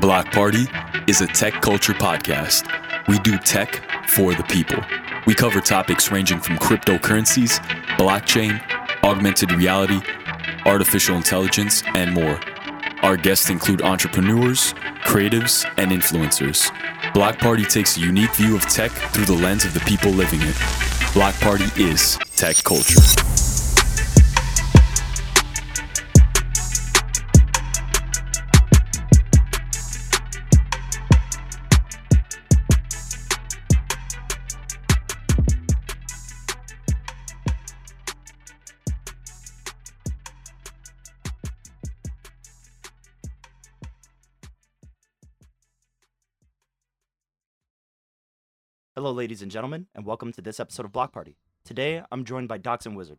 Block Party is a tech culture podcast. We do tech for the people. We cover topics ranging from cryptocurrencies, blockchain, augmented reality, artificial intelligence, and more. Our guests include entrepreneurs, creatives, and influencers. Block Party takes a unique view of tech through the lens of the people living it. Block Party is tech culture. Hello, ladies and gentlemen, and welcome to this episode of Block Party. Today, I'm joined by Doxin Wizard,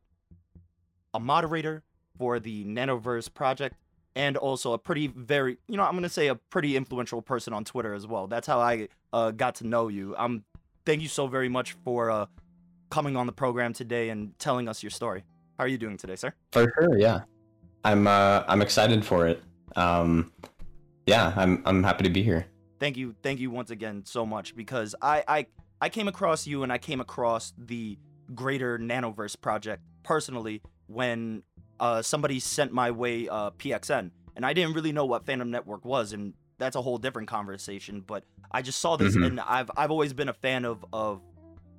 a moderator for the Nanoverse project, and also a pretty, very, you know, I'm gonna say a pretty influential person on Twitter as well. That's how I uh, got to know you. Um, thank you so very much for uh, coming on the program today and telling us your story. How are you doing today, sir? For sure, yeah. I'm uh I'm excited for it. Um yeah, I'm I'm happy to be here. thank you thank you once again so much because I, I i came across you and i came across the greater nanoverse project personally when uh, somebody sent my way uh, pxn and i didn't really know what phantom network was and that's a whole different conversation but i just saw this Mhm. and i've i've always been a fan of of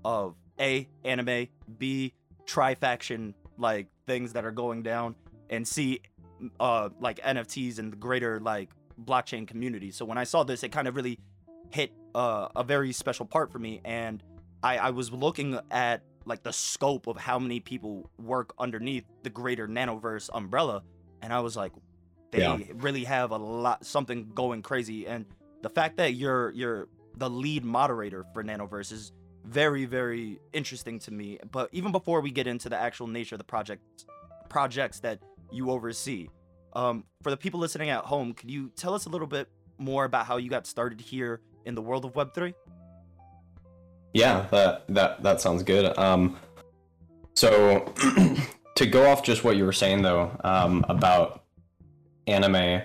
of a anime b tri-faction like things that are going down and c uh like nfts and the greater like blockchain community. So when I saw this, it kind of really hit uh, a very special part for me, and I, I was looking at like the scope of how many people work underneath the greater Nanoverse umbrella, and I was like, they Yeah. really have a lot something going crazy, and the fact that you're you're the lead moderator for Nanoverse is very very interesting to me. But even before we get into the actual nature of the project projects that you oversee. Um, for the people listening at home, could you tell us a little bit more about how you got started here in the world of Web3? Yeah, that that that sounds good. Um so to go off just what you were saying though, um about anime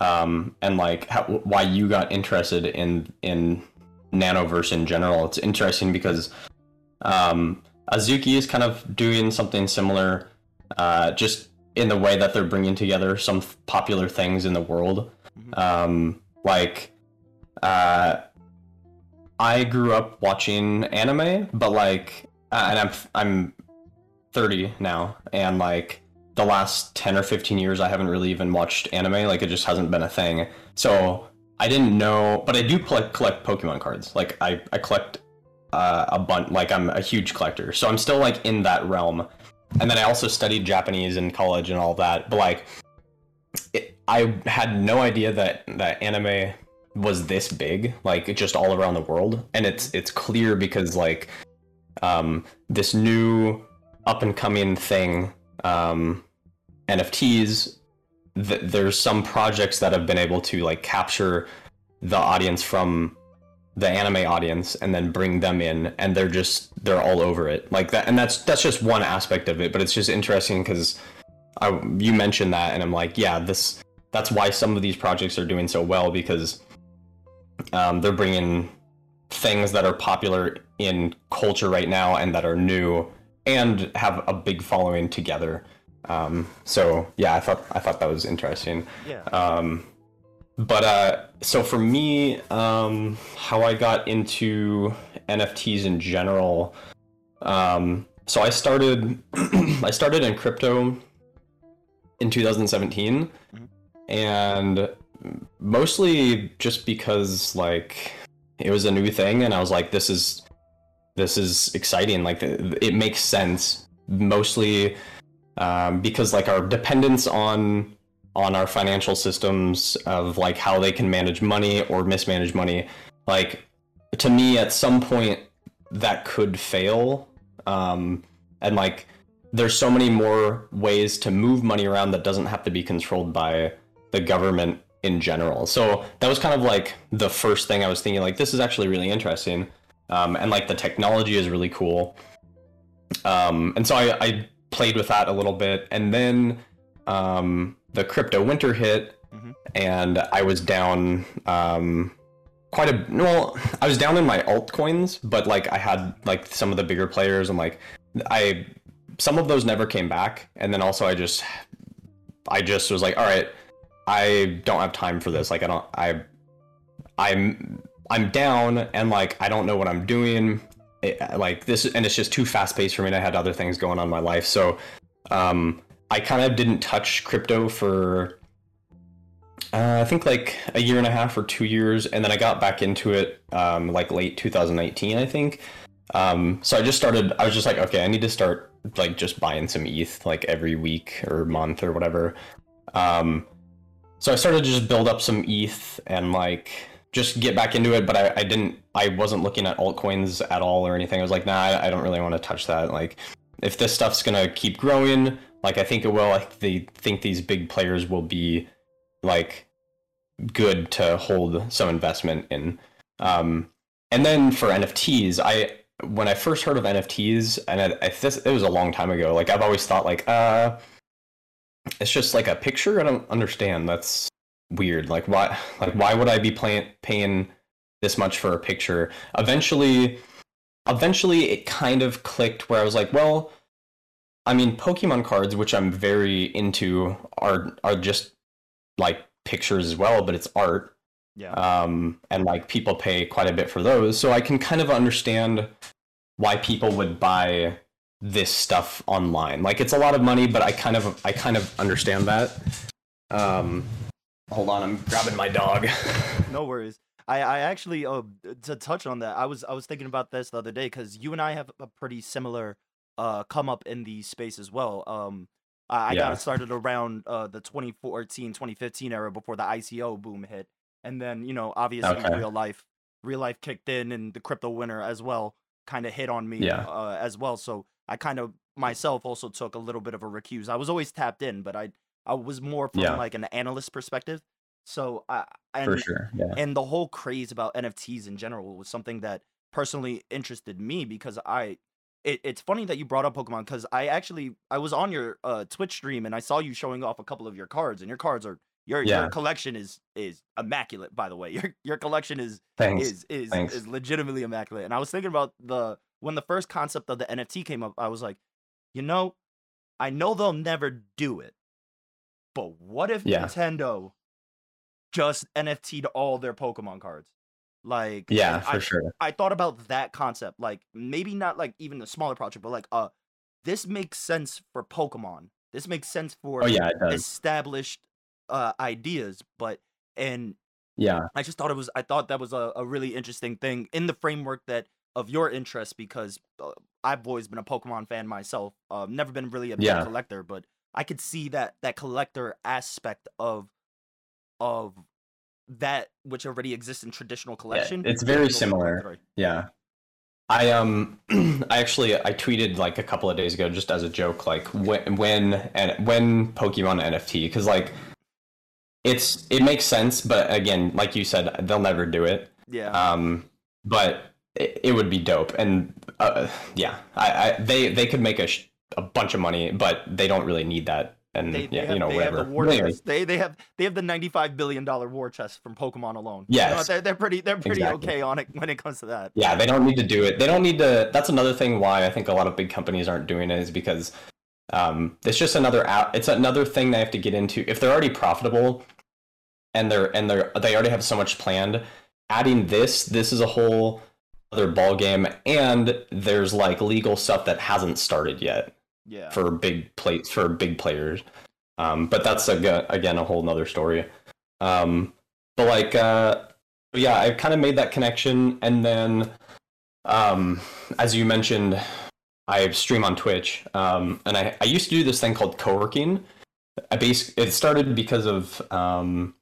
um and like how, why you got interested in in nanoverse in general. It's interesting because um Azuki is kind of doing something similar uh just in the way that they're bringing together some f- popular things in the world. Mhm. Um like uh I grew up watching anime, but like, uh, and I'm I'm 30 now, and like the last 10 or 15 years, I haven't really even watched anime. Like, it just hasn't been a thing. So I didn't know, but I do collect collect Pokemon cards. Like, I I collect uh, a bunch. Like, I'm a huge collector, so I'm still like in that realm. And then I also studied Japanese in college and all that. But like, it, I had no idea that that anime was this big like just all around the world. And it's it's clear because like um this new up and coming thing um nfts th- there's some projects that have been able to like capture the audience from the anime audience and then bring them in and they're just they're all over it. Like that and that's that's just one aspect of it but it's just interesting because I, you mentioned that and i'm like yeah this that's why some of these projects are doing so well because um, they're bringing things that are popular in culture right now and that are new and have a big following together. Um, so yeah, I thought I thought that was interesting. Yeah. Um, but uh, so for me, um, how I got into NFTs in general, um, so I started I started in crypto in 2017, Mhm. and mostly just because like it was a new thing, and I was like, this is this is exciting. Like it makes sense. Mostly um, because like our dependence on on our financial systems of like how they can manage money or mismanage money like to me at some point that could fail um, and like there's so many more ways to move money around that doesn't have to be controlled by the government in general so that was kind of like the first thing i was thinking like this is actually really interesting um, and like the technology is really cool um, and so I, I played with that a little bit and then um, the crypto winter hit Mhm. and I was down um, quite a well. I was down in my altcoins, but like I had like some of the bigger players, and like I some of those never came back, and then also I just I just was like, all right, I don't have time for this. Like I don't I I'm I'm down and like I don't know what I'm doing. It, like this and it's just too fast paced for me and I had other things going on in my life. So um I kind of didn't touch crypto for uh, I think like a year and a half or two years, and then I got back into it um, like late 2019, I think. Um, so I just started. I was just like, okay, I need to start like just buying some ETH like every week or month or whatever. Um, so I started to just build up some ETH and like just get back into it. But I, I didn't. I wasn't looking at altcoins at all or anything. I was like, nah, I, I don't really want to touch that. Like, if this stuff's gonna keep growing, like I think it will. I they think these big players will be like good to hold some investment in. Um, and then for NFTs, I when I first heard of NFTs, and I, I, this it was a long time ago. Like I've always thought, like uh, it's just like a picture. I don't understand. That's weird. Like why? Like why would I be playing paying this much for a picture? Eventually, eventually, it kind of clicked where I was like, well. I mean, Pokemon cards, which I'm very into, are are just like pictures as well, but it's art. Yeah. Um, and like people pay quite a bit for those, so I can kind of understand why people would buy this stuff online. Like it's a lot of money, but I kind of I kind of understand that. Um, hold on, I'm grabbing my dog. no worries. I, I actually uh, to touch on that, I was I was thinking about this the other day because you and I have a pretty similar uh come up in the space as well. Um, I, I Yeah. got started around uh the 2014 2015 era before the ICO boom hit, and then you know obviously Okay. real life real life kicked in and the crypto winter as well kind of hit on me Yeah. uh, as well. So I kind of myself also took a little bit of a recuse. I was always tapped in, but I I was more from Yeah. like an analyst perspective. So I and For sure. Yeah. and the whole craze about NFTs in general was something that personally interested me because I it, it's funny that you brought up Pokemon because I actually I was on your uh, Twitch stream and I saw you showing off a couple of your cards and your cards are your Yeah. your collection is is immaculate by the way your your collection is Thanks. is is Thanks. is legitimately immaculate and I was thinking about the when the first concept of the NFT came up I was like you know I know they'll never do it but what if Yeah. Nintendo just NFT'd all their Pokemon cards. Like yeah, for I, sure. I thought about that concept, like maybe not like even a smaller project, but like uh this makes sense for Pokemon. This makes sense for Oh yeah, established uh ideas, but and Yeah. I just thought it was I thought that was a, a really interesting thing in the framework that of your interest because uh, I've always been a Pokemon fan myself. Uh, never been really a big Yeah. collector, but I could see that that collector aspect of of that which already exists in traditional collection. it's very being able to similar. through. Yeah. I um I actually I tweeted like a couple of days ago just as a joke like when when and when Pokemon NFT because like it's it makes sense but again like you said they'll never do it Yeah, um but it, it would be dope and uh, yeah I, I they they could make a sh- a bunch of money but they don't really need that and they, they yeah have, you know they whatever have the war anyway, chest. They they have they have the ninety five billion dollar war chest from Pokemon alone. You know, they're, they're pretty they're pretty Exactly. okay on it when it comes to that. Yeah, they don't need to do it. They don't need to. That's another thing why I think a lot of big companies aren't doing it is because um, it's just another out. It's another thing they have to get into. If they're already profitable and they're and they're they already have so much planned, adding this this is a whole other ball game. And there's like legal stuff that hasn't started yet Yeah, for big plates for big players. Um, but that's aga again a whole nother story. Um, but like, uh, yeah, I kind of made that connection, and then, um, as you mentioned, I stream on Twitch, um, and I, I used to do this thing called co-working. I base it started because of um,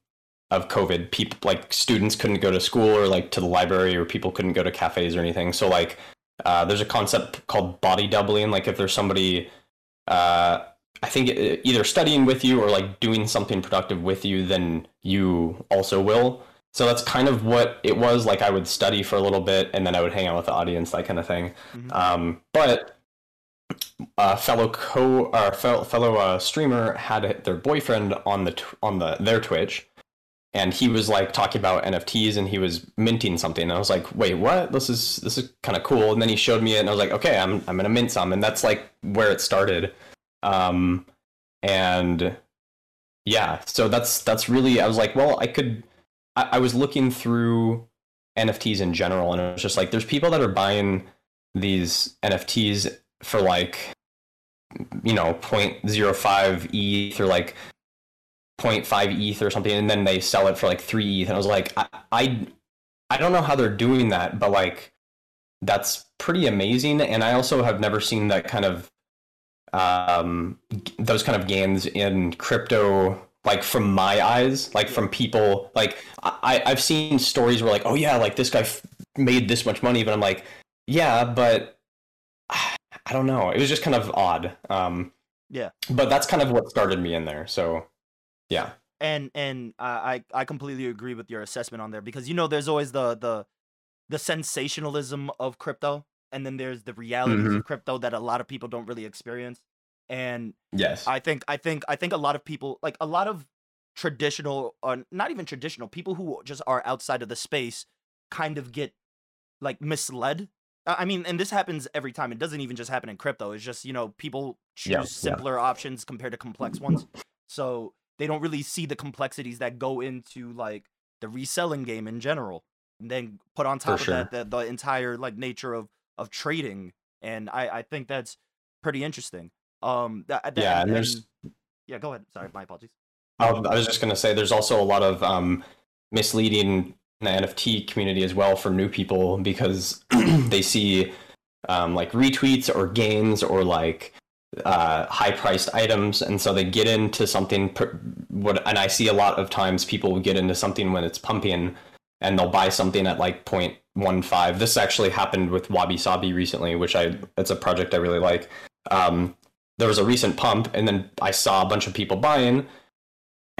of COVID. People like students couldn't go to school or like to the library, or people couldn't go to cafes or anything. So like, uh, there's a concept called body doubling. Like if there's somebody, uh, I think uh, either studying with you or like doing something productive with you, then you also will. So that's kind of what it was. Like I would study for a little bit and then I would hang out with the audience, that kind of thing. Mhm. Um, but a fellow co or fellow, fellow uh, streamer had their boyfriend on the on the their Twitch, and he was like talking about NFTs and he was minting something. And I was like, wait, what? This is this is kind of cool. And then he showed me it, and I was like, okay, I'm I'm gonna mint some, and that's like where it started. Um, and yeah, so that's that's really I was like, well, I could. I, I was looking through NFTs in general, and it was just like, there's people that are buying these NFTs for like you know 0.05 ETH or like 0.5 ETH or something, and then they sell it for like three ETH. And I was like, I, I, I don't know how they're doing that, but like, that's pretty amazing. And I also have never seen that kind of, um, those kind of gains in crypto, like from my eyes, like from people. Like I, I've seen stories where like, oh yeah, like this guy f- made this much money, but I'm like, yeah, but I don't know. It was just kind of odd. Um, Yeah. But that's kind of what started me in there. So, yeah. and and I I completely agree with your assessment on there because you know there's always the the the sensationalism of crypto and then there's the realities Mhm. of crypto that a lot of people don't really experience and Yes. I think I think I think a lot of people like a lot of traditional or not even traditional people who just are outside of the space kind of get like misled. I mean, and this happens every time. It doesn't even just happen in crypto. It's just, you know, people choose Yeah, yeah. simpler options compared to complex ones. So they don't really see the complexities that go into like the reselling game in general. And then put on top of sure. that the, the entire like nature of of trading. And I I think that's pretty interesting. Um that, that- Yeah, and there's- yeah, go ahead. Sorry, my apologies. I I was just going to say there's also a lot of um, misleading in the NFT community as well for new people because they see um, like retweets or gains or like uh, high priced items. And so they get into something. Per- what, and I see a lot of times people get into something when it's pumping and they'll buy something at like 0.15. This actually happened with Wabi Sabi recently, which I, it's a project I really like. Um, there was a recent pump and then I saw a bunch of people buying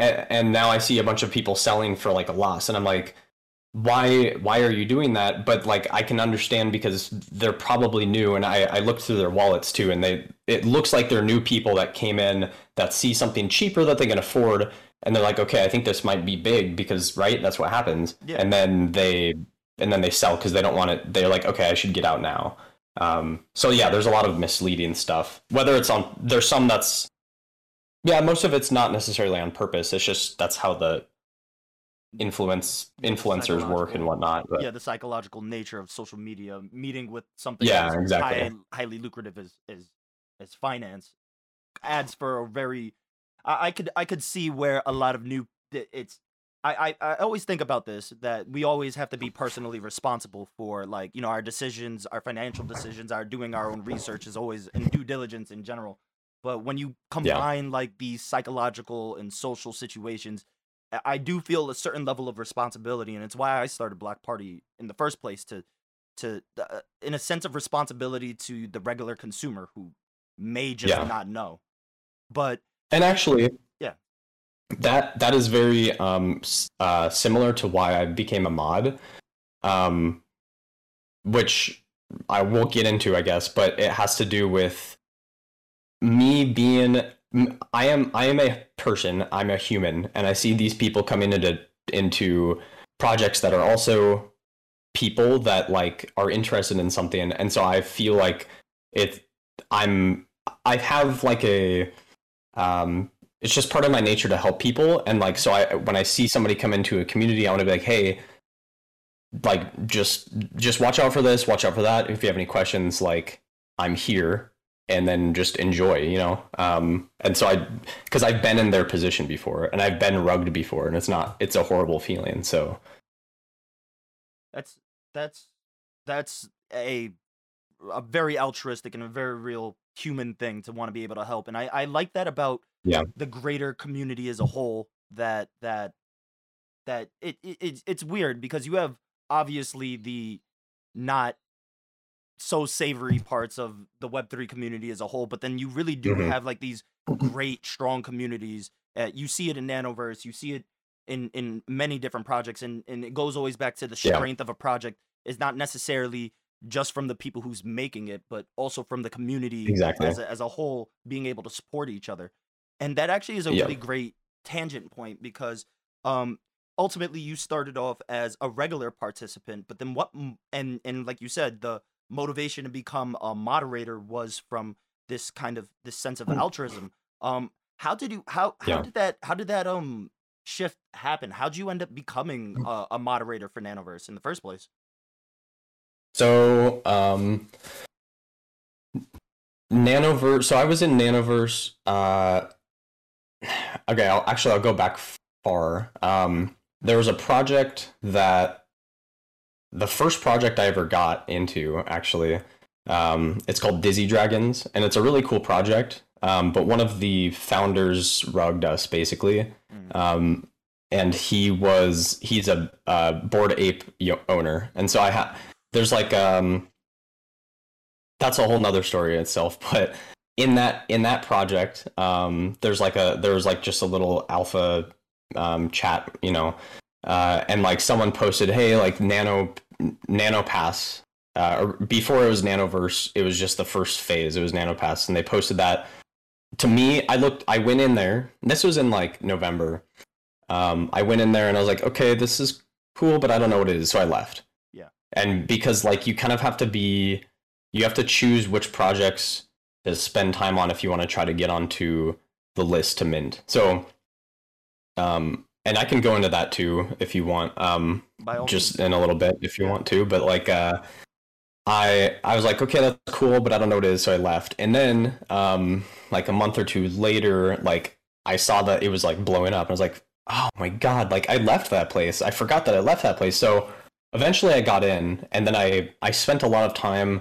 and, and now I see a bunch of people selling for like a loss, and I'm like, why why are you doing that? But like I can understand because they're probably new, and I I looked through their wallets too, and they it looks like they're new people that came in that see something cheaper that they can afford, and they're like, okay, I think this might be big because right, that's what happens, Yeah. and then they and then they sell because they don't want it. They're like, okay, I should get out now. Um, so yeah, there's a lot of misleading stuff. Whether it's on, there's some that's yeah, most of it's not necessarily on purpose. It's just that's how the influence influencers work and whatnot. But yeah, the psychological nature of social media, meeting with something Yeah, exactly. high, highly lucrative as as as finance, adds for a very. I, I could I could see where a lot of new it's. I, I I always think about this that we always have to be personally responsible for like you know our decisions, our financial decisions, our doing our own research is always and due diligence in general. But when you combine like these psychological and social situations, I- do feel a certain level of responsibility, and it's why I started Block Party in the first place to, to, uh, in a sense of responsibility to the regular consumer who may just Yeah. not know. But and actually, Yeah. that that is very um uh similar to why I became a mod, um, which I won't get into, I guess, but it has to do with me being I am I am a person, I'm a human, and I see these people coming into into projects that are also people that like are interested in something, and so I feel like it. I'm I have like a um. It's just part of my nature to help people, and like so, I when I see somebody come into a community, I want to be like, hey, like just just watch out for this, watch out for that. If you have any questions, like I'm here and then just enjoy, you know. Um, and so I, because I've been in their position before, and I've been rugged before, and it's not, it's a horrible feeling. So that's that's that's a a very altruistic and a very real human thing to want to be able to help, and I I like that about Yeah. the greater community as a whole. That that that it, it it's it's weird because you have obviously the not so savory parts of the web3 community as a whole but then you really do Mhm. have like these great strong communities uh, you see it in nanoverse you see it in in many different projects and and it goes always back to the Yeah. strength of a project is not necessarily just from the people who's making it, but also from the community Exactly. as a, as a whole being able to support each other. And that actually is a Yep. really great tangent point because um ultimately you started off as a regular participant, but then what and and like you said, the motivation to become a moderator was from this kind of this sense of Mm. altruism. Um how did you how how Yeah. did that how did that um shift happen? How did you end up becoming Mm. a, a moderator for Nanoverse in the first place? So, um, Nanoverse. So I was in Nanoverse. Uh, okay, I'll, actually I'll go back far. Um, there was a project that the first project I ever got into actually. Um, it's called Dizzy Dragons, and it's a really cool project. Um, but one of the founders rugged us basically. Mm. Um, and he was he's a uh, Bored Ape yo- owner, and so I had there's like um that's a whole nother story in itself but in that in that project um there's like a there was like just a little alpha um chat you know uh and like someone posted hey like nano nano pass. Uh or before it was nanoverse it was just the first phase. It was nanopass and they posted that. To me i looked i went in there. This was in like november. Um i went in there and i was like okay this is cool but i don't know what it is so i left. Yeah. and because like you kind of have to be you have to choose which projects to spend time on if you want to try to get onto the list to mint. So um and i can go into that too if you want um just means. in a little bit if you want to but like uh i i was like okay that's cool but i don't know what it is so i left. And then um like a month or two later like i saw that it was like blowing up. I was like oh my god like i left that place. I forgot that i left that place. So eventually i got in and then i i spent a lot of time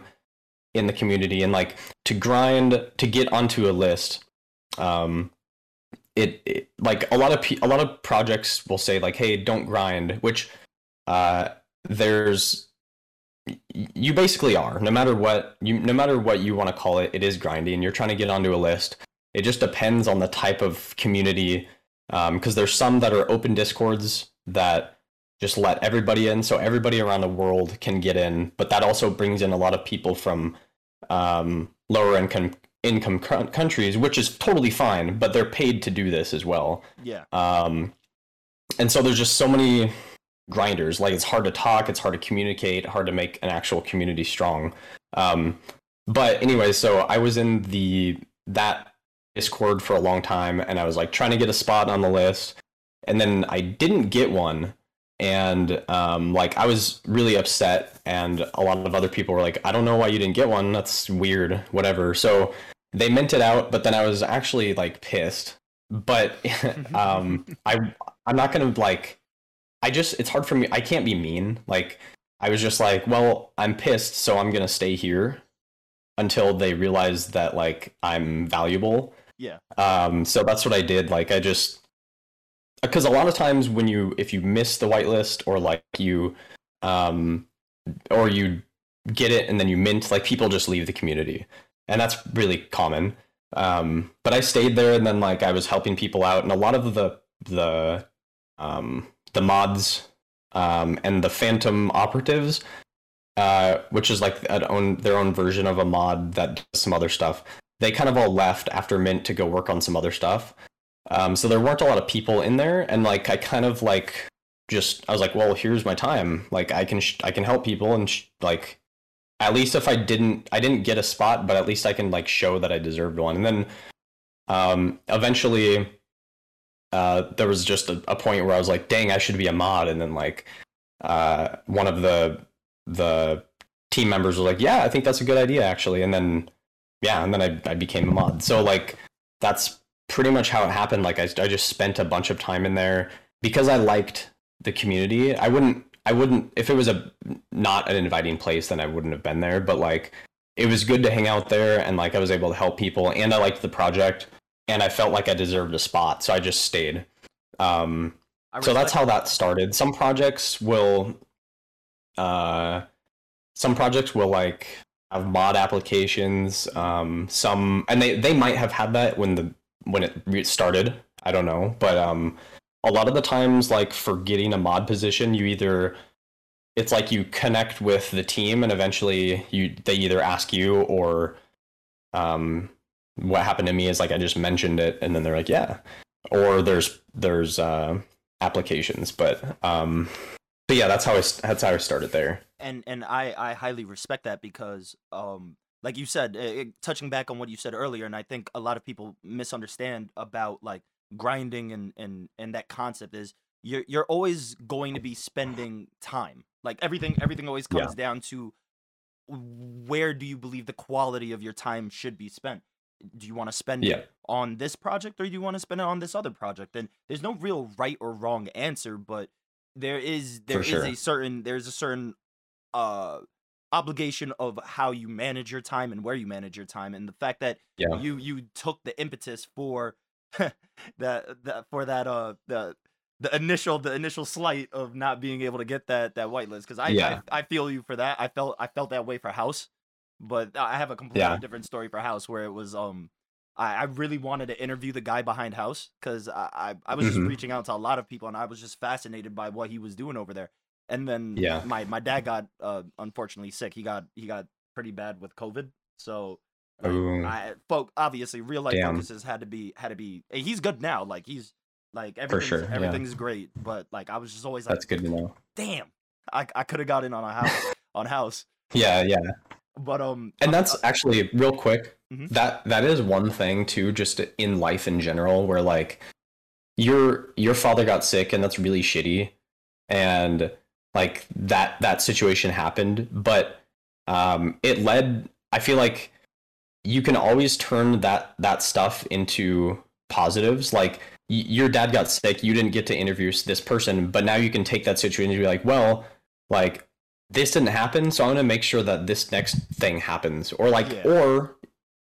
in the community and like to grind to get onto a list um it, it like a lot of pe- a lot of projects will say like hey don't grind which uh there's you basically are. No matter what you no matter what you want to call it it is grindy and you're trying to get onto a list. It just depends on the type of community because there's some that are open discords that just let everybody in so everybody around the world can get in but that also brings in a lot of people from um, lower income income co- countries which is totally fine but they're paid to do this as well. Yeah. um, and so there's just so many grinders. Like it's hard to talk it's hard to communicate hard to make an actual community strong. Um, but anyway so i was in the that discord for a long time and i was like trying to get a spot on the list and then i didn't get one and um, like i was really upset and a lot of other people were like i don't know why you didn't get one. That's weird. Whatever. So they minted out but then i was actually like pissed. But um i i'm not gonna like i just it's hard for me i can't be mean. Like i was just like well i'm pissed so i'm gonna stay here until they realize that like i'm valuable. Yeah. um so that's what i did. Like i just because a lot of times when you if you miss the whitelist or like you um or you get it and then you mint like people just leave the community. And that's really common. Um but i stayed there and then like i was helping people out and a lot of the the um the mods um and the phantom operatives uh which is like an own their own version of a mod that does some other stuff they kind of all left after mint to go work on some other stuff um so there weren't a lot of people in there and like i kind of like just i was like well here's my time like i can sh- i can help people and sh- like at least if I didn't I didn't get a spot, but at least I can like show that I deserved one. And then um eventually uh there was just a, a point where I was like, dang, I should be a mod and then like uh one of the the team members was like, Yeah, I think that's a good idea actually and then yeah, and then I I became a mod. So like that's pretty much how it happened. Like I I just spent a bunch of time in there because I liked the community. I wouldn't I wouldn't if it was a not an inviting place then I wouldn't have been there, but like it was good to hang out there and like I was able to help people and I liked the project and I felt like I deserved a spot, so I just stayed. Um so that's how that started. Some projects will uh some projects will like have mod applications, um some and they they might have had that when the when it started. I don't know, but um a lot of the times like for getting a mod position, you either it's like you connect with the team and eventually you they either ask you or um what happened to me is like I just mentioned it and then they're like yeah or there's there's uh applications but um but yeah that's how I that's how I started there and and I I highly respect that because um like you said it, touching back on what you said earlier and I think a lot of people misunderstand about like grinding and and and that concept is you're you're always going to be spending time like everything everything always comes Yeah. down to where do you believe the quality of your time should be spent do you want to spend Yeah. it on this project or do you want to spend it on this other project and there's no real right or wrong answer but there is there is sure. a certain there's a certain uh obligation of how you manage your time and where you manage your time and the fact that yeah you you took the impetus for that that for that uh the the initial the initial slight of not being able to get that that whitelist because I, Yeah. I I feel you for that I felt I felt that way for House but I have a completely Yeah. different story for House where it was um I, I really wanted to interview the guy behind House because I, I I was just Mhm. reaching out to a lot of people and I was just fascinated by what he was doing over there and then Yeah. my my dad got uh unfortunately sick. He got he got pretty bad with COVID. So like, I folk obviously real life Damn. focuses had to be had to be he's good now. Like he's like everything's, sure, yeah. everything's great. But like I was just always like that's good to know. Damn I I could have got in on a house on house. Yeah yeah. But um and uh, that's actually real quick Mhm. that that is one thing too just in life in general where like your your father got sick and that's really shitty. And like that that situation happened but um it led i feel like you can always turn that that stuff into positives like y- your dad got sick you didn't get to interview this person but now you can take that situation and be like well like this didn't happen so i'm going to make sure that this next thing happens or like Yeah. or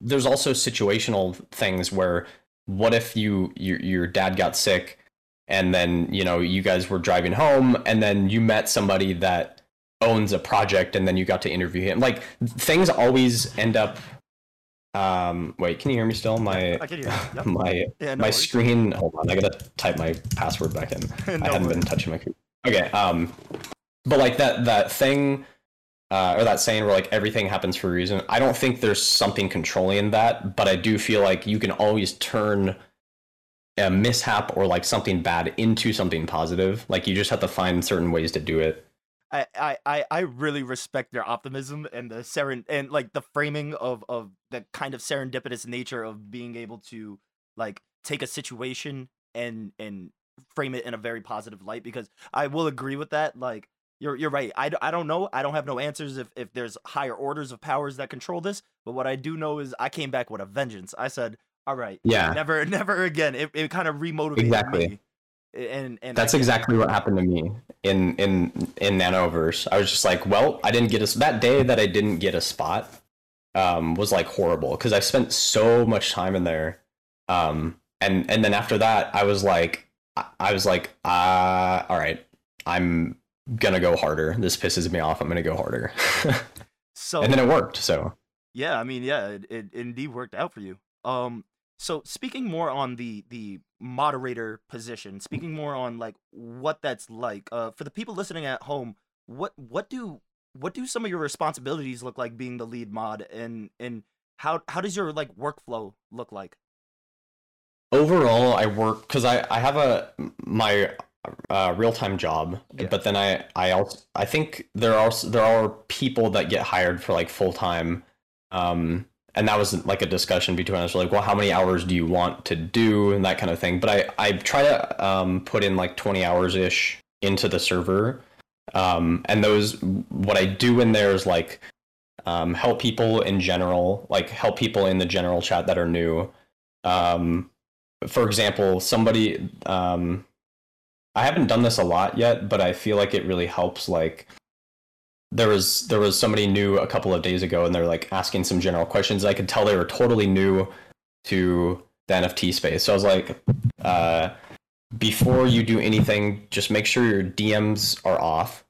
there's also situational things where what if you your, your dad got sick and then you know you guys were driving home and then you met somebody that owns a project and then you got to interview him like things always end up um wait can you hear me still my I can hear you. Yep. my yeah no my worries. screen hold on i gotta type my password back in No I haven't been touching my. Okay, um, but like that that thing, uh, or that saying where like everything happens for a reason. I don't think there's something controlling that, but I do feel like you can always turn a mishap or like something bad into something positive. Like you just have to find certain ways to do it. I, I, I, really respect their optimism and the seren and like the framing of, of the kind of serendipitous nature of being able to like take a situation and and frame it in a very positive light because I will agree with that like you're you're right I, I don't know I don't have no answers if if there's higher orders of powers that control this but what I do know is I came back with a vengeance I said all right Yeah, never never again it, it kind of remotivated Exactly. me and and that's exactly what happened to me in in in Nanoverse. I was just like, well, I didn't get a that day that I didn't get a spot um, was like horrible because I spent so much time in there, um, and and then after that, I was like, I, I was like, uh, all right, I'm gonna go harder. This pisses me off. I'm gonna go harder, so and then it worked. So Yeah, I mean, yeah, it, it indeed worked out for you. Um, so speaking more on the the moderator position, speaking more on like what that's like, uh, for the people listening at home, what what do what do some of your responsibilities look like being the lead mod, and and how how does your like workflow look like? overall i work because I, I have a my uh, real-time job Yeah. but then i i also i think there are there are people that get hired for like full-time um and that was like a discussion between us. Like well how many hours do you want to do? and that kind of thing. But i i try to um put in like 20 hours ish into the server. Um and those what i do in there is like um help people in general like help people in the general chat that are new. Um for example, somebody um I haven't done this a lot yet, but I feel like it really helps like there was there was somebody new a couple of days ago and they're like asking some general questions. I could tell they were totally new to the NFT space. So I was like uh before you do anything, just make sure your DMs are off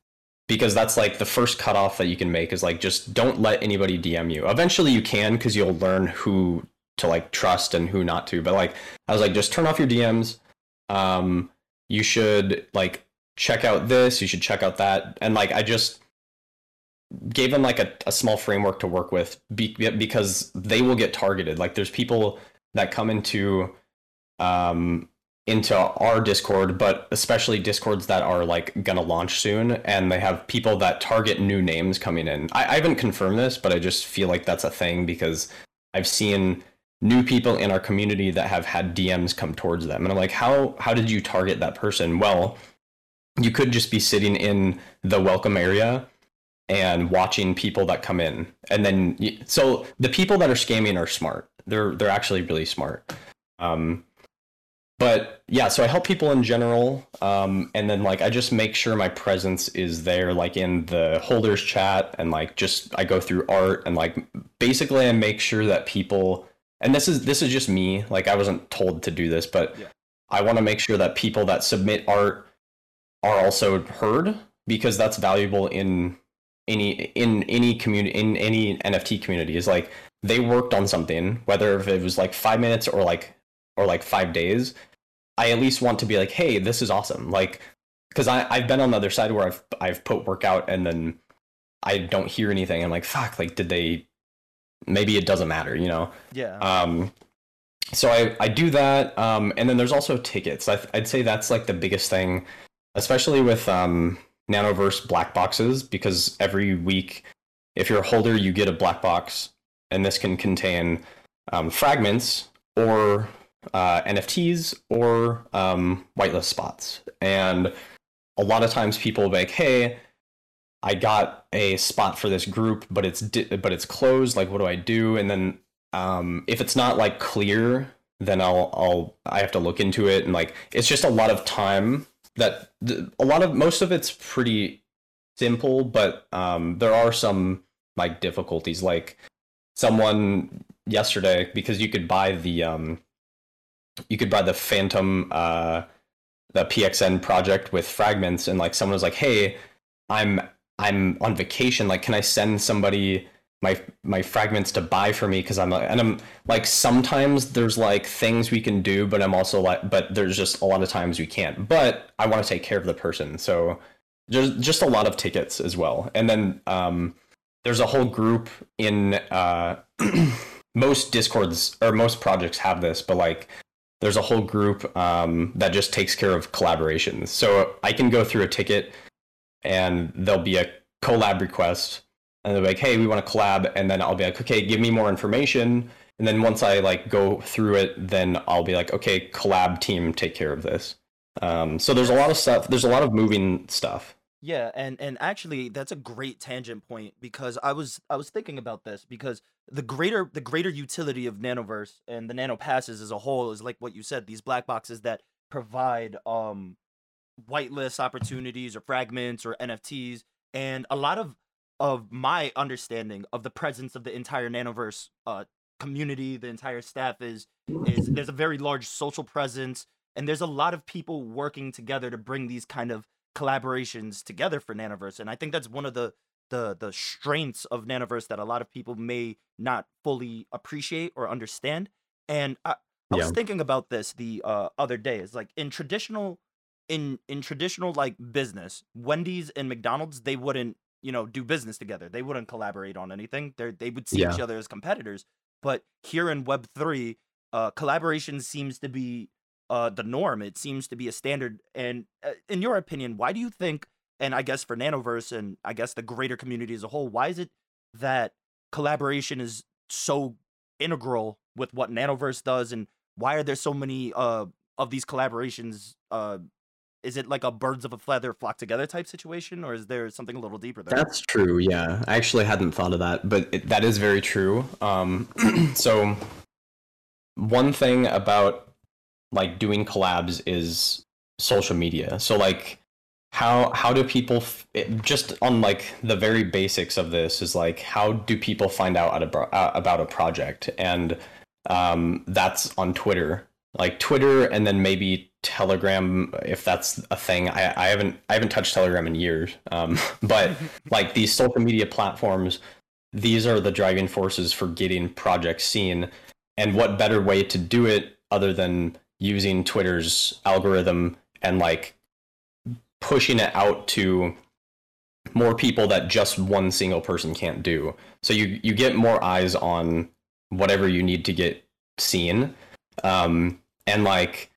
because that's like the first cutoff that you can make is like just don't let anybody DM you. Eventually you can because you'll learn who to like trust and who not to. But like I was like, just turn off your DMs. Um, you should like check out this, you should check out that. And like I just gave them like a, a small framework to work with be, because they will get targeted. Like there's people that come into um into our Discord, but especially Discords that are like gonna launch soon, and they have people that target new names coming in. I, I haven't confirmed this, but I just feel like that's a thing because I've seen new people in our community that have had DMs come towards them, and I'm like, how how did you target that person? Well, you could just be sitting in the welcome area and watching people that come in, and then so the people that are scamming are smart. They're they're actually really smart. Um, but yeah so i help people in general um, and then like i just make sure my presence is there like in the holders chat and like just i go through art and like basically i make sure that people and this is this is just me like i wasn't told to do this but yeah. i want to make sure that people that submit art are also heard because that's valuable in any in any community in any nft community is like they worked on something whether if it was like five minutes or like or like five days, I at least want to be like, hey, this is awesome. Like, because I I've been on the other side where I've I've put work out and then I don't hear anything. I'm like, fuck, like, did they? Maybe it doesn't matter, you know. Yeah. Um. So I I do that. Um. And then there's also tickets. I I'd say that's like the biggest thing, especially with um Nanoverse black boxes because every week, if you're a holder, you get a black box, and this can contain um, fragments or uh, NFTs or um, whitelist spots. And a lot of times people like, "Hey, I got a spot for this group, but it's di- but it's closed. Like, what do I do?" And then um, if it's not like clear, then I'll I'll I have to look into it. And like, it's just a lot of time. That a lot of most of it's pretty simple, but um, there are some like difficulties. Like someone yesterday because you could buy the um you could buy the Phantom, uh, the PXN project with fragments, and like someone was like, "Hey, I'm I'm on vacation. Like, can I send somebody my my fragments to buy for me? Because I'm and I'm like sometimes there's like things we can do, but I'm also like, but there's just a lot of times we can't. But I want to take care of the person, so there's just a lot of tickets as well. And then um, there's a whole group in uh, most discords or most projects have this, but like there's a whole group um, that just takes care of collaborations. So I can go through a ticket and there'll be a collab request and they're like, hey, we want to collab. And then I'll be like, okay, give me more information. And then once I like go through it, then I'll be like, okay, collab team, take care of this. Um, so there's a lot of stuff. There's a lot of moving stuff. Yeah, and and actually that's a great tangent point because I was I was thinking about this because the greater the greater utility of Nanoverse and the Nano passes as a whole is like what you said these black boxes that provide um whitelist opportunities or fragments or NFTs and a lot of of my understanding of the presence of the entire Nanoverse uh community the entire staff is is there's a very large social presence and there's a lot of people working together to bring these kind of collaborations together for Nanoverse, and I think that's one of the the the strengths of Nanoverse that a lot of people may not fully appreciate or understand. And I, I yeah. was thinking about this the uh, other day. It's like in traditional in in traditional like business, Wendy's and McDonald's they wouldn't you know do business together. They wouldn't collaborate on anything. They they would see yeah. each other as competitors. But here in Web three, uh, collaboration seems to be uh, the norm. It seems to be a standard. And uh, in your opinion, why do you think, and I guess for Nanoverse and I guess the greater community as a whole, why is it that collaboration is so integral with what Nanoverse does, and why are there so many uh, of these collaborations? Uh, is it like a birds of a feather flock together type situation, or is there something a little deeper there? That's true. Yeah, I actually hadn't thought of that, but it, that is very true. Um, so one thing about like doing collabs is social media. So like how how do people f- just on like the very basics of this is like how do people find out uh, about a project and um, that's on Twitter like Twitter and then maybe Telegram if that's a thing. I, I haven't I haven't touched Telegram in years, um, but like these social media platforms, these are the driving forces for getting projects seen. And what better way to do it other than using Twitter's algorithm and like pushing it out to more people that just one single person can't do. So you you get more eyes on whatever you need to get seen, um, and like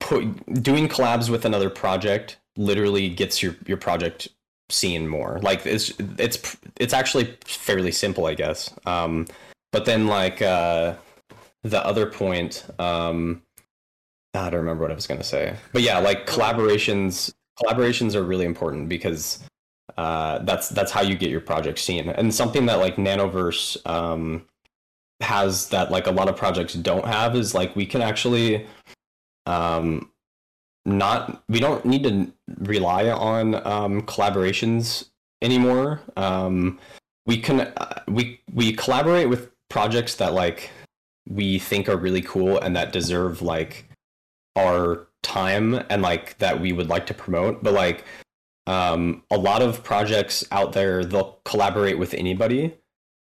put doing collabs with another project literally gets your your project seen more. Like it's it's it's actually fairly simple, I guess. Um, but then like uh, the other point, um, I don't remember what I was gonna say. But yeah, like collaborations collaborations are really important because uh, that's that's how you get your project seen. And something that like Nanoverse um, has that like a lot of projects don't have is like we can actually um, not we don't need to rely on um, collaborations anymore. Um, we can uh, we we collaborate with projects that like we think are really cool and that deserve like our time and like that we would like to promote. But like um, a lot of projects out there, they'll collaborate with anybody.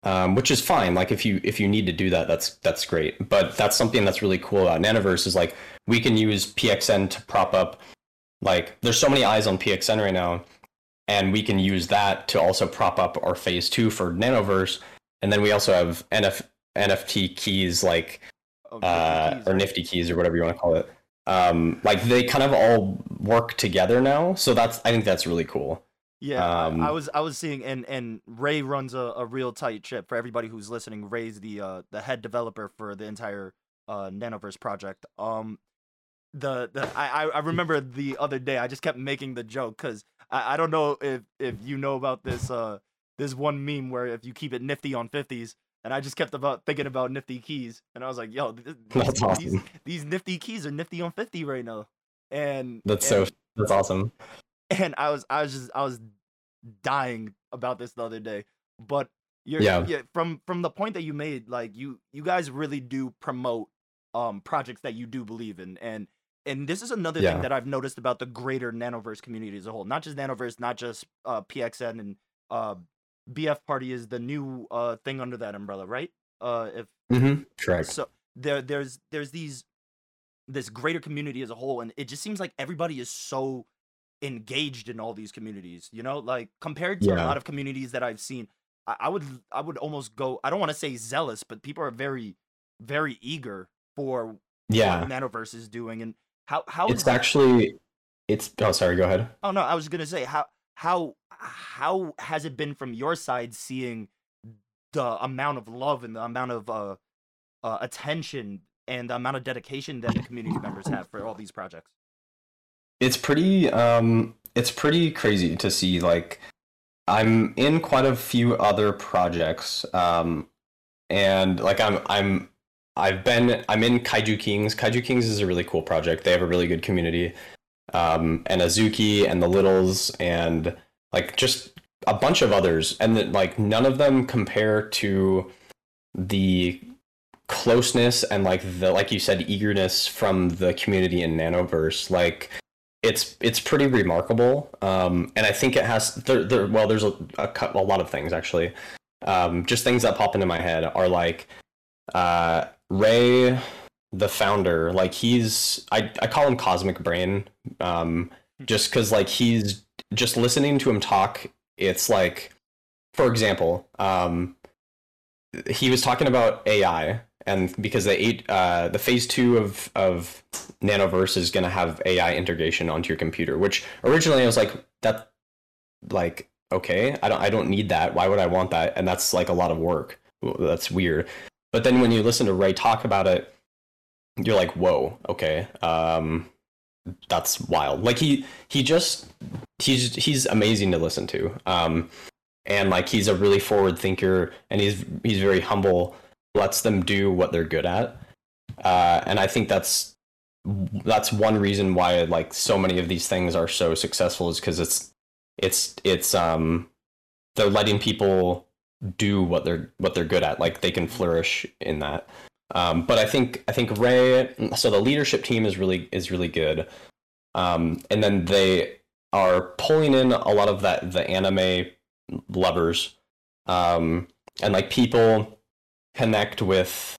Um, which is fine. Like if you if you need to do that, that's that's great. But that's something that's really cool about Nanoverse is like we can use PXN to prop up like there's so many eyes on PXN right now, and we can use that to also prop up our phase two for Nanoverse, and then we also have NF, NFT keys like Oh, uh, keys. or Nifty keys or whatever you want to call it. Um, like they kind of all work together now, so that's I think that's really cool. Yeah, I- Um, I was I was seeing and and Ray runs a, a real tight ship for everybody who's listening. Ray's the uh the head developer for the entire uh Nanoverse project. Um the the I I- remember the other day I just kept making the joke cuz I, I don't know if if you know about this uh this one meme where if you keep it nifty on 50s and I just kept about thinking about nifty keys and I was like, yo, th- That's these, awesome. these these nifty keys are nifty on 50 right now. And That's and- so that's awesome. and I was I was just I was dying about this the other day. But you're Yeah. yeah. from from the point that you made, like you you guys really do promote um projects that you do believe in and and this is another Yeah. thing that I've noticed about the greater Nanoverse community as a whole. Not just Nanoverse, not just uh PXN and uh BF Party is the new uh thing under that umbrella, right? Uh if Mm-hmm. Correct. so there there's there's these this greater community as a whole and it just seems like everybody is so engaged in all these communities you know like compared to a lot of communities that i've seen I, I would i would almost go i don't want to say zealous but people are very very eager for Yeah. what nanoverse is doing and how how It's that- actually it's oh sorry, go ahead. oh no i was gonna say how how how has it been from your side seeing the amount of love and the amount of uh, uh attention and the amount of dedication that the community members have for all these projects It's pretty um it's pretty crazy to see like I'm in quite a few other projects um and like I'm I'm I've been I'm in Kaiju Kings. Kaiju Kings is a really cool project. They have a really good community. Um and Azuki and the Littles and like just a bunch of others and that like none of them compare to the closeness and like the like you said eagerness from the community in Nanoverse like it's it's pretty remarkable um and I think it has there, there well there's a, a, a lot of things actually um just things that pop into my head are like uh Ray the founder like he's I I call him cosmic brain um just cuz like he's just listening to him talk it's like for example um he was talking about AI, and because the eight, uh, the phase two of of Nanoverse is going to have AI integration onto your computer. Which originally I was like, that, like, okay, I don't, I don't need that. Why would I want that? And that's like a lot of work. That's weird. But then when you listen to Ray talk about it, you're like, whoa, okay, um, that's wild. Like he he just he's he's amazing to listen to. Um, and like he's a really forward thinker and he's he's very humble lets them do what they're good at uh, and i think that's that's one reason why like so many of these things are so successful is because it's it's it's um they're letting people do what they're what they're good at. Like they can flourish in that. Um, but i think i think ray so the leadership team is really is really good. Um, and then they are pulling in a lot of that the anime lovers. Um and like people connect with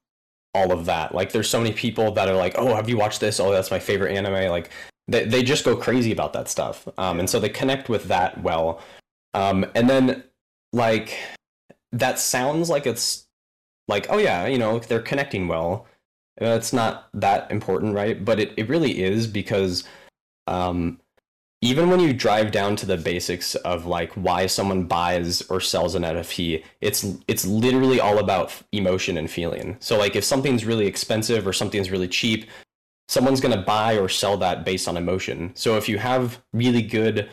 all of that. Like there's so many people that are like oh have you watched this? Oh that's my favorite anime. Like they, they just go crazy about that stuff. Um, and so they connect with that well. Um, and then like that sounds like it's like oh yeah you know they're connecting well it's not that important right but it, it really is because um, even when you drive down to the basics of like why someone buys or sells an NFT, it's it's literally all about emotion and feeling. So like if something's really expensive or something's really cheap, someone's going to buy or sell that based on emotion. So if you have really good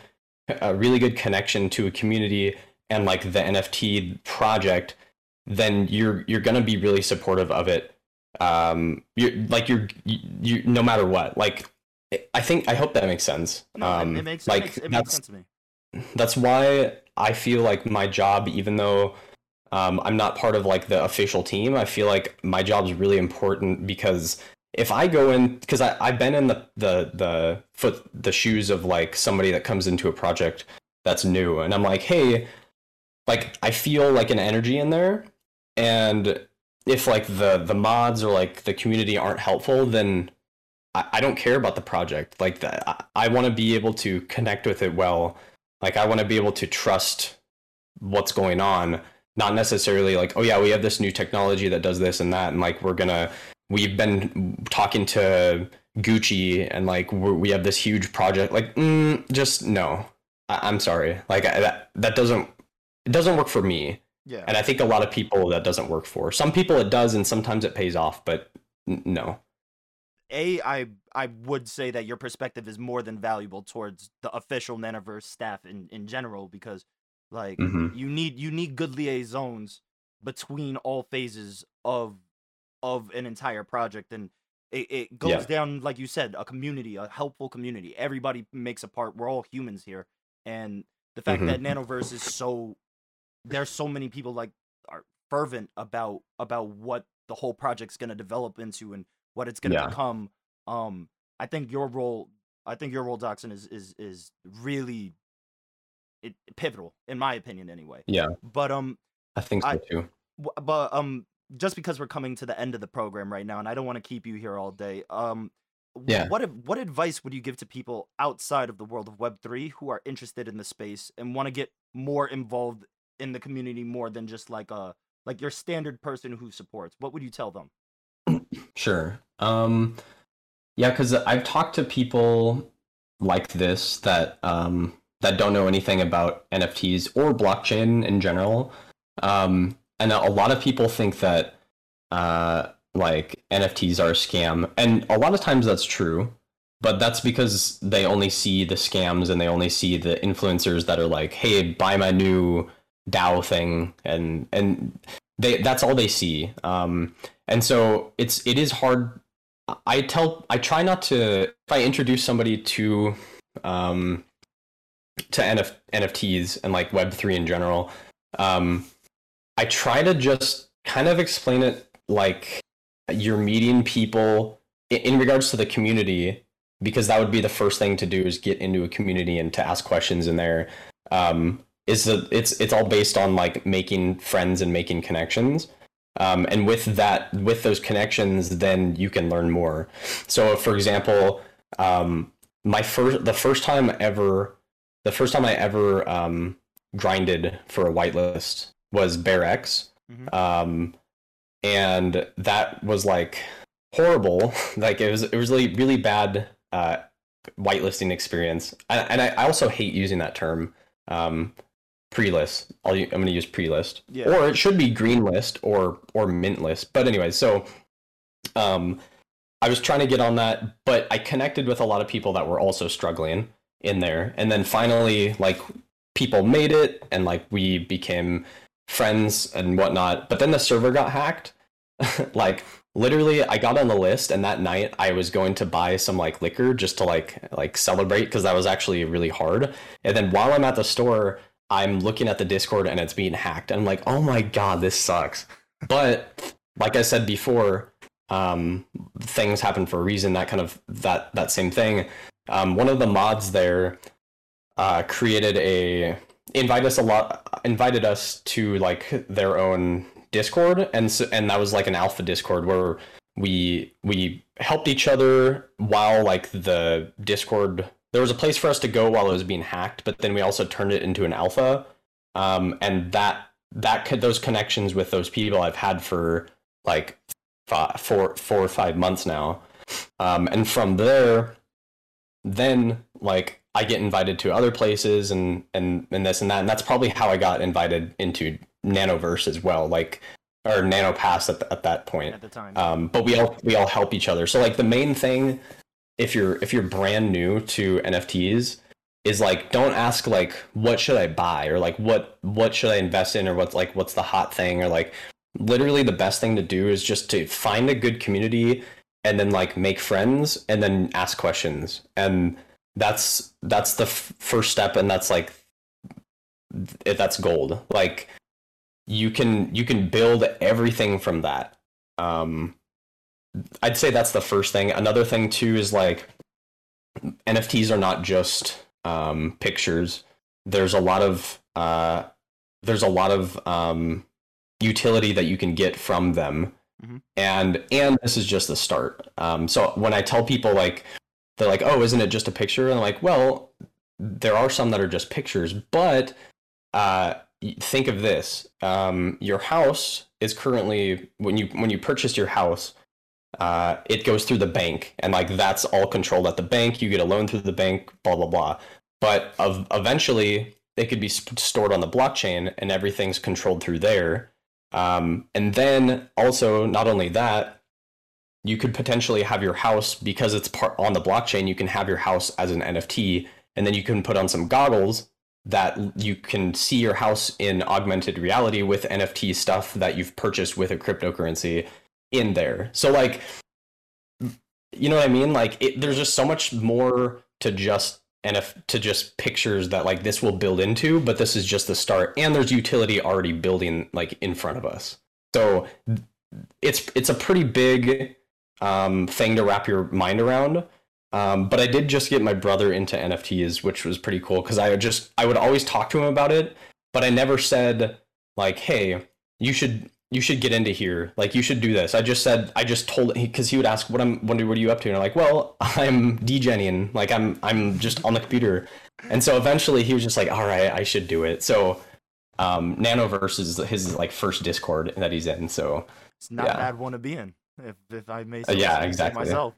a really good connection to a community and like the NFT project, then you're you're going to be really supportive of it. Um you're like you're you, you no matter what. Like I think I hope that makes sense. No, um, it, makes like it makes, it makes sense to me. that's why I feel like my job, even though um, I'm not part of like the official team, I feel like my job is really important because if I go in, because I've been in the the the foot the shoes of like somebody that comes into a project that's new, and I'm like, hey, like I feel like an energy in there, and if like the the mods or like the community aren't helpful, then I, I don't care about the project. Like that, I, I want to be able to connect with it well. Like I want to be able to trust what's going on, not necessarily like, oh yeah, we have this new technology that does this and that, and like we're gonna. We've been talking to Gucci and like we have this huge project. Like, mm, just no. I, I'm sorry. Like I, that that doesn't it doesn't work for me. Yeah. And I think a lot of people that doesn't work for. Some people it does, and sometimes it pays off, but n- no. A, I I would say that your perspective is more than valuable towards the official Nanoverse staff in, in general because like Mhm. you need you need good liaisons between all phases of of an entire project and it, it goes Yeah. down like you said a community a helpful community everybody makes a part we're all humans here and the fact Mhm. that nanoverse is so there's so many people like are fervent about about what the whole project's going to develop into and what it's going to Yeah. become um i think your role i think your role doxson is is is really it, pivotal in my opinion anyway Yeah, but um I think so I- too. but um just because we're coming to the end of the program right now and i don't want to keep you here all day um Yeah. what what advice would you give to people outside of the world of web3 who are interested in the space and want to get more involved in the community more than just like a like your standard person who supports what would you tell them Sure. Um, yeah, because I've talked to people like this that um, that don't know anything about NFTs or blockchain in general, um, and a lot of people think that uh, like NFTs are a scam, and a lot of times that's true. But that's because they only see the scams and they only see the influencers that are like, "Hey, buy my new DAO thing," and and they that's all they see. Um, and so it's it is hard i tell i try not to if i introduce somebody to um to NF, nfts and like web3 in general um i try to just kind of explain it like you're meeting people in, in regards to the community because that would be the first thing to do is get into a community and to ask questions in there um is that it's it's all based on like making friends and making connections. Um, and with that with those connections then you can learn more. So for example um, my first the first time ever the first time i ever um, grinded for a whitelist was bearx Mhm. um, and that was like horrible. Like it was it was really really bad uh, whitelisting experience. And, and I, I also hate using that term. Um, pre-list. I'll, u- i'm going to use pre-list. Yeah. or it should be green list or or mint list. But anyway so um i was trying to get on that but i connected with a lot of people that were also struggling in there. And then finally like people made it and like we became friends and whatnot. But then the server got hacked. Like literally i got on the list and that night i was going to buy some like liquor just to like like celebrate because that was actually really hard. And then while i'm at the store i'm looking at the discord and it's being hacked. And i'm like oh my god this sucks. But like i said before um things happen for a reason that kind of that that same thing. Um one of the mods there uh created a invited us a lot invited us to like their own discord. And so, and that was like an alpha discord where we we helped each other while like the Discord. There was a place for us to go while it was being hacked, but then we also turned it into an alpha, um, and that that could those connections with those people I've had for like five, four four or five months now, um, and from there, then like I get invited to other places and and and this and that, and that's probably how I got invited into Nanoverse as well, like or NanoPass at, the, at that point. At the time. Um, but we all we all help each other. So like the main thing, if you're if you're brand new to NFTs, is like don't ask like what should I buy or like what what should I invest in or what's like what's the hot thing or like literally the best thing to do is just to find a good community and then like make friends and then ask questions. And that's that's the f- first step and that's like th- that's gold. Like you can you can build everything from that. Um i'd say that's the first thing. Another thing too is like nfts are not just um pictures. There's a lot of uh there's a lot of um utility that you can get from them. Mhm. and and this is just the start. Um so when i tell people like they're like oh isn't it just a picture? And i'm like well there are some that are just pictures but uh think of this. Um your house is currently when you when you purchased your house uh it goes through the bank and like that's all controlled at the bank. You get a loan through the bank blah blah blah. But of, eventually it could be sp- stored on the blockchain and everything's controlled through there. Um, and then also not only that you could potentially have your house because it's part on the blockchain you can have your house as an nft and then you can put on some goggles that you can see your house in augmented reality with nft stuff that you've purchased with a cryptocurrency in there so like you know what i mean like it, there's just so much more to just NF to just pictures that like this will build into, but this is just the start. And there's utility already building like in front of us. So it's it's a pretty big um, thing to wrap your mind around. Um, but I did just get my brother into NFTs, which was pretty cool because I just I would always talk to him about it, but I never said like, "Hey, you should you should get into here. Like, you should do this." I just said I just told because he would ask, "What I'm what are, what are you up to?" And I'm like, "Well, I'm degenning. Like, I'm I'm just on the computer." And so eventually he was just like, "All right, I should do it." So um, Nanoverse is his like first Discord that he's in. So It's not Yeah. a bad one to be in, if if I may Uh, say yeah, exactly. myself.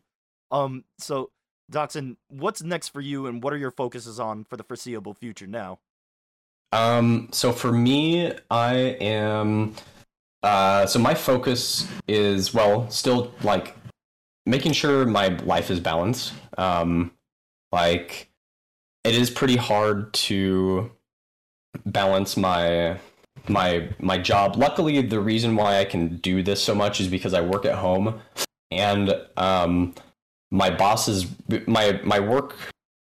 Um, so Doxon, what's next for you, and what are your focuses on for the foreseeable future now? Um, so for me, I am. Uh, so my focus is well, still like making sure my life is balanced. Um, like it is pretty hard to balance my my my job. Luckily, the reason why I can do this so much is because I work at home, and um, my boss is my my work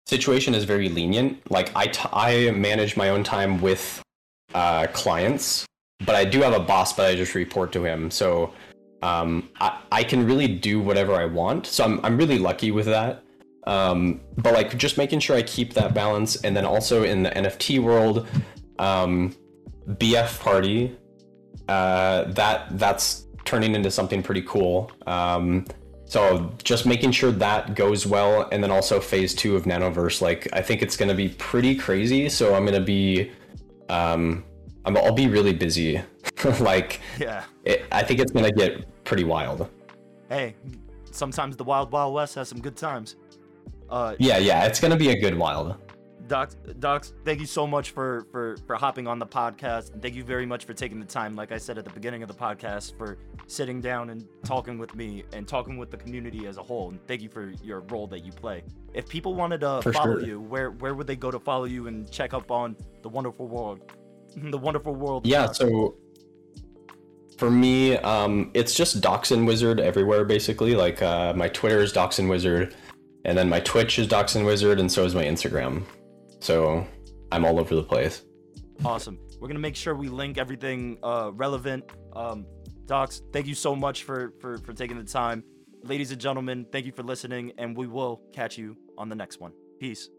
situation is very lenient. Like I, t- I manage my own time with uh, clients, but I do have a boss, but I just report to him. So um, I, I can really do whatever I want. So I'm, I'm really lucky with that. Um, but like just making sure I keep that balance, and then also in the NFT world, um, BF Party, uh, that that's turning into something pretty cool. Um, so just making sure that goes well, and then also phase two of Nanoverse. Like I think it's gonna be pretty crazy. So I'm gonna be, um, I'm, I'll be really busy. like Yeah. it, I think it's gonna get pretty wild. Hey, sometimes the Wild Wild West has some good times. Uh, Yeah, yeah, it's gonna be a good wild. Docs, Docs, thank you so much for for for hopping on the podcast. Thank you very much for taking the time, like I said at the beginning of the podcast, for sitting down and talking with me and talking with the community as a whole. And thank you for your role that you play. If people wanted to For follow sure. you, where where would they go to follow you and check up on the wonderful world, the wonderful world? Yeah, so for me, um, it's just Doxin Wizard everywhere, basically. Like uh, my Twitter is Doxin Wizard, and then my Twitch is Doxin Wizard, and so is my Instagram. So I'm all over the place. Awesome. We're gonna make sure we link everything uh, relevant. Um, Docs, thank you so much for, for for taking the time. Ladies and gentlemen, thank you for listening, and we will catch you on the next one. Peace.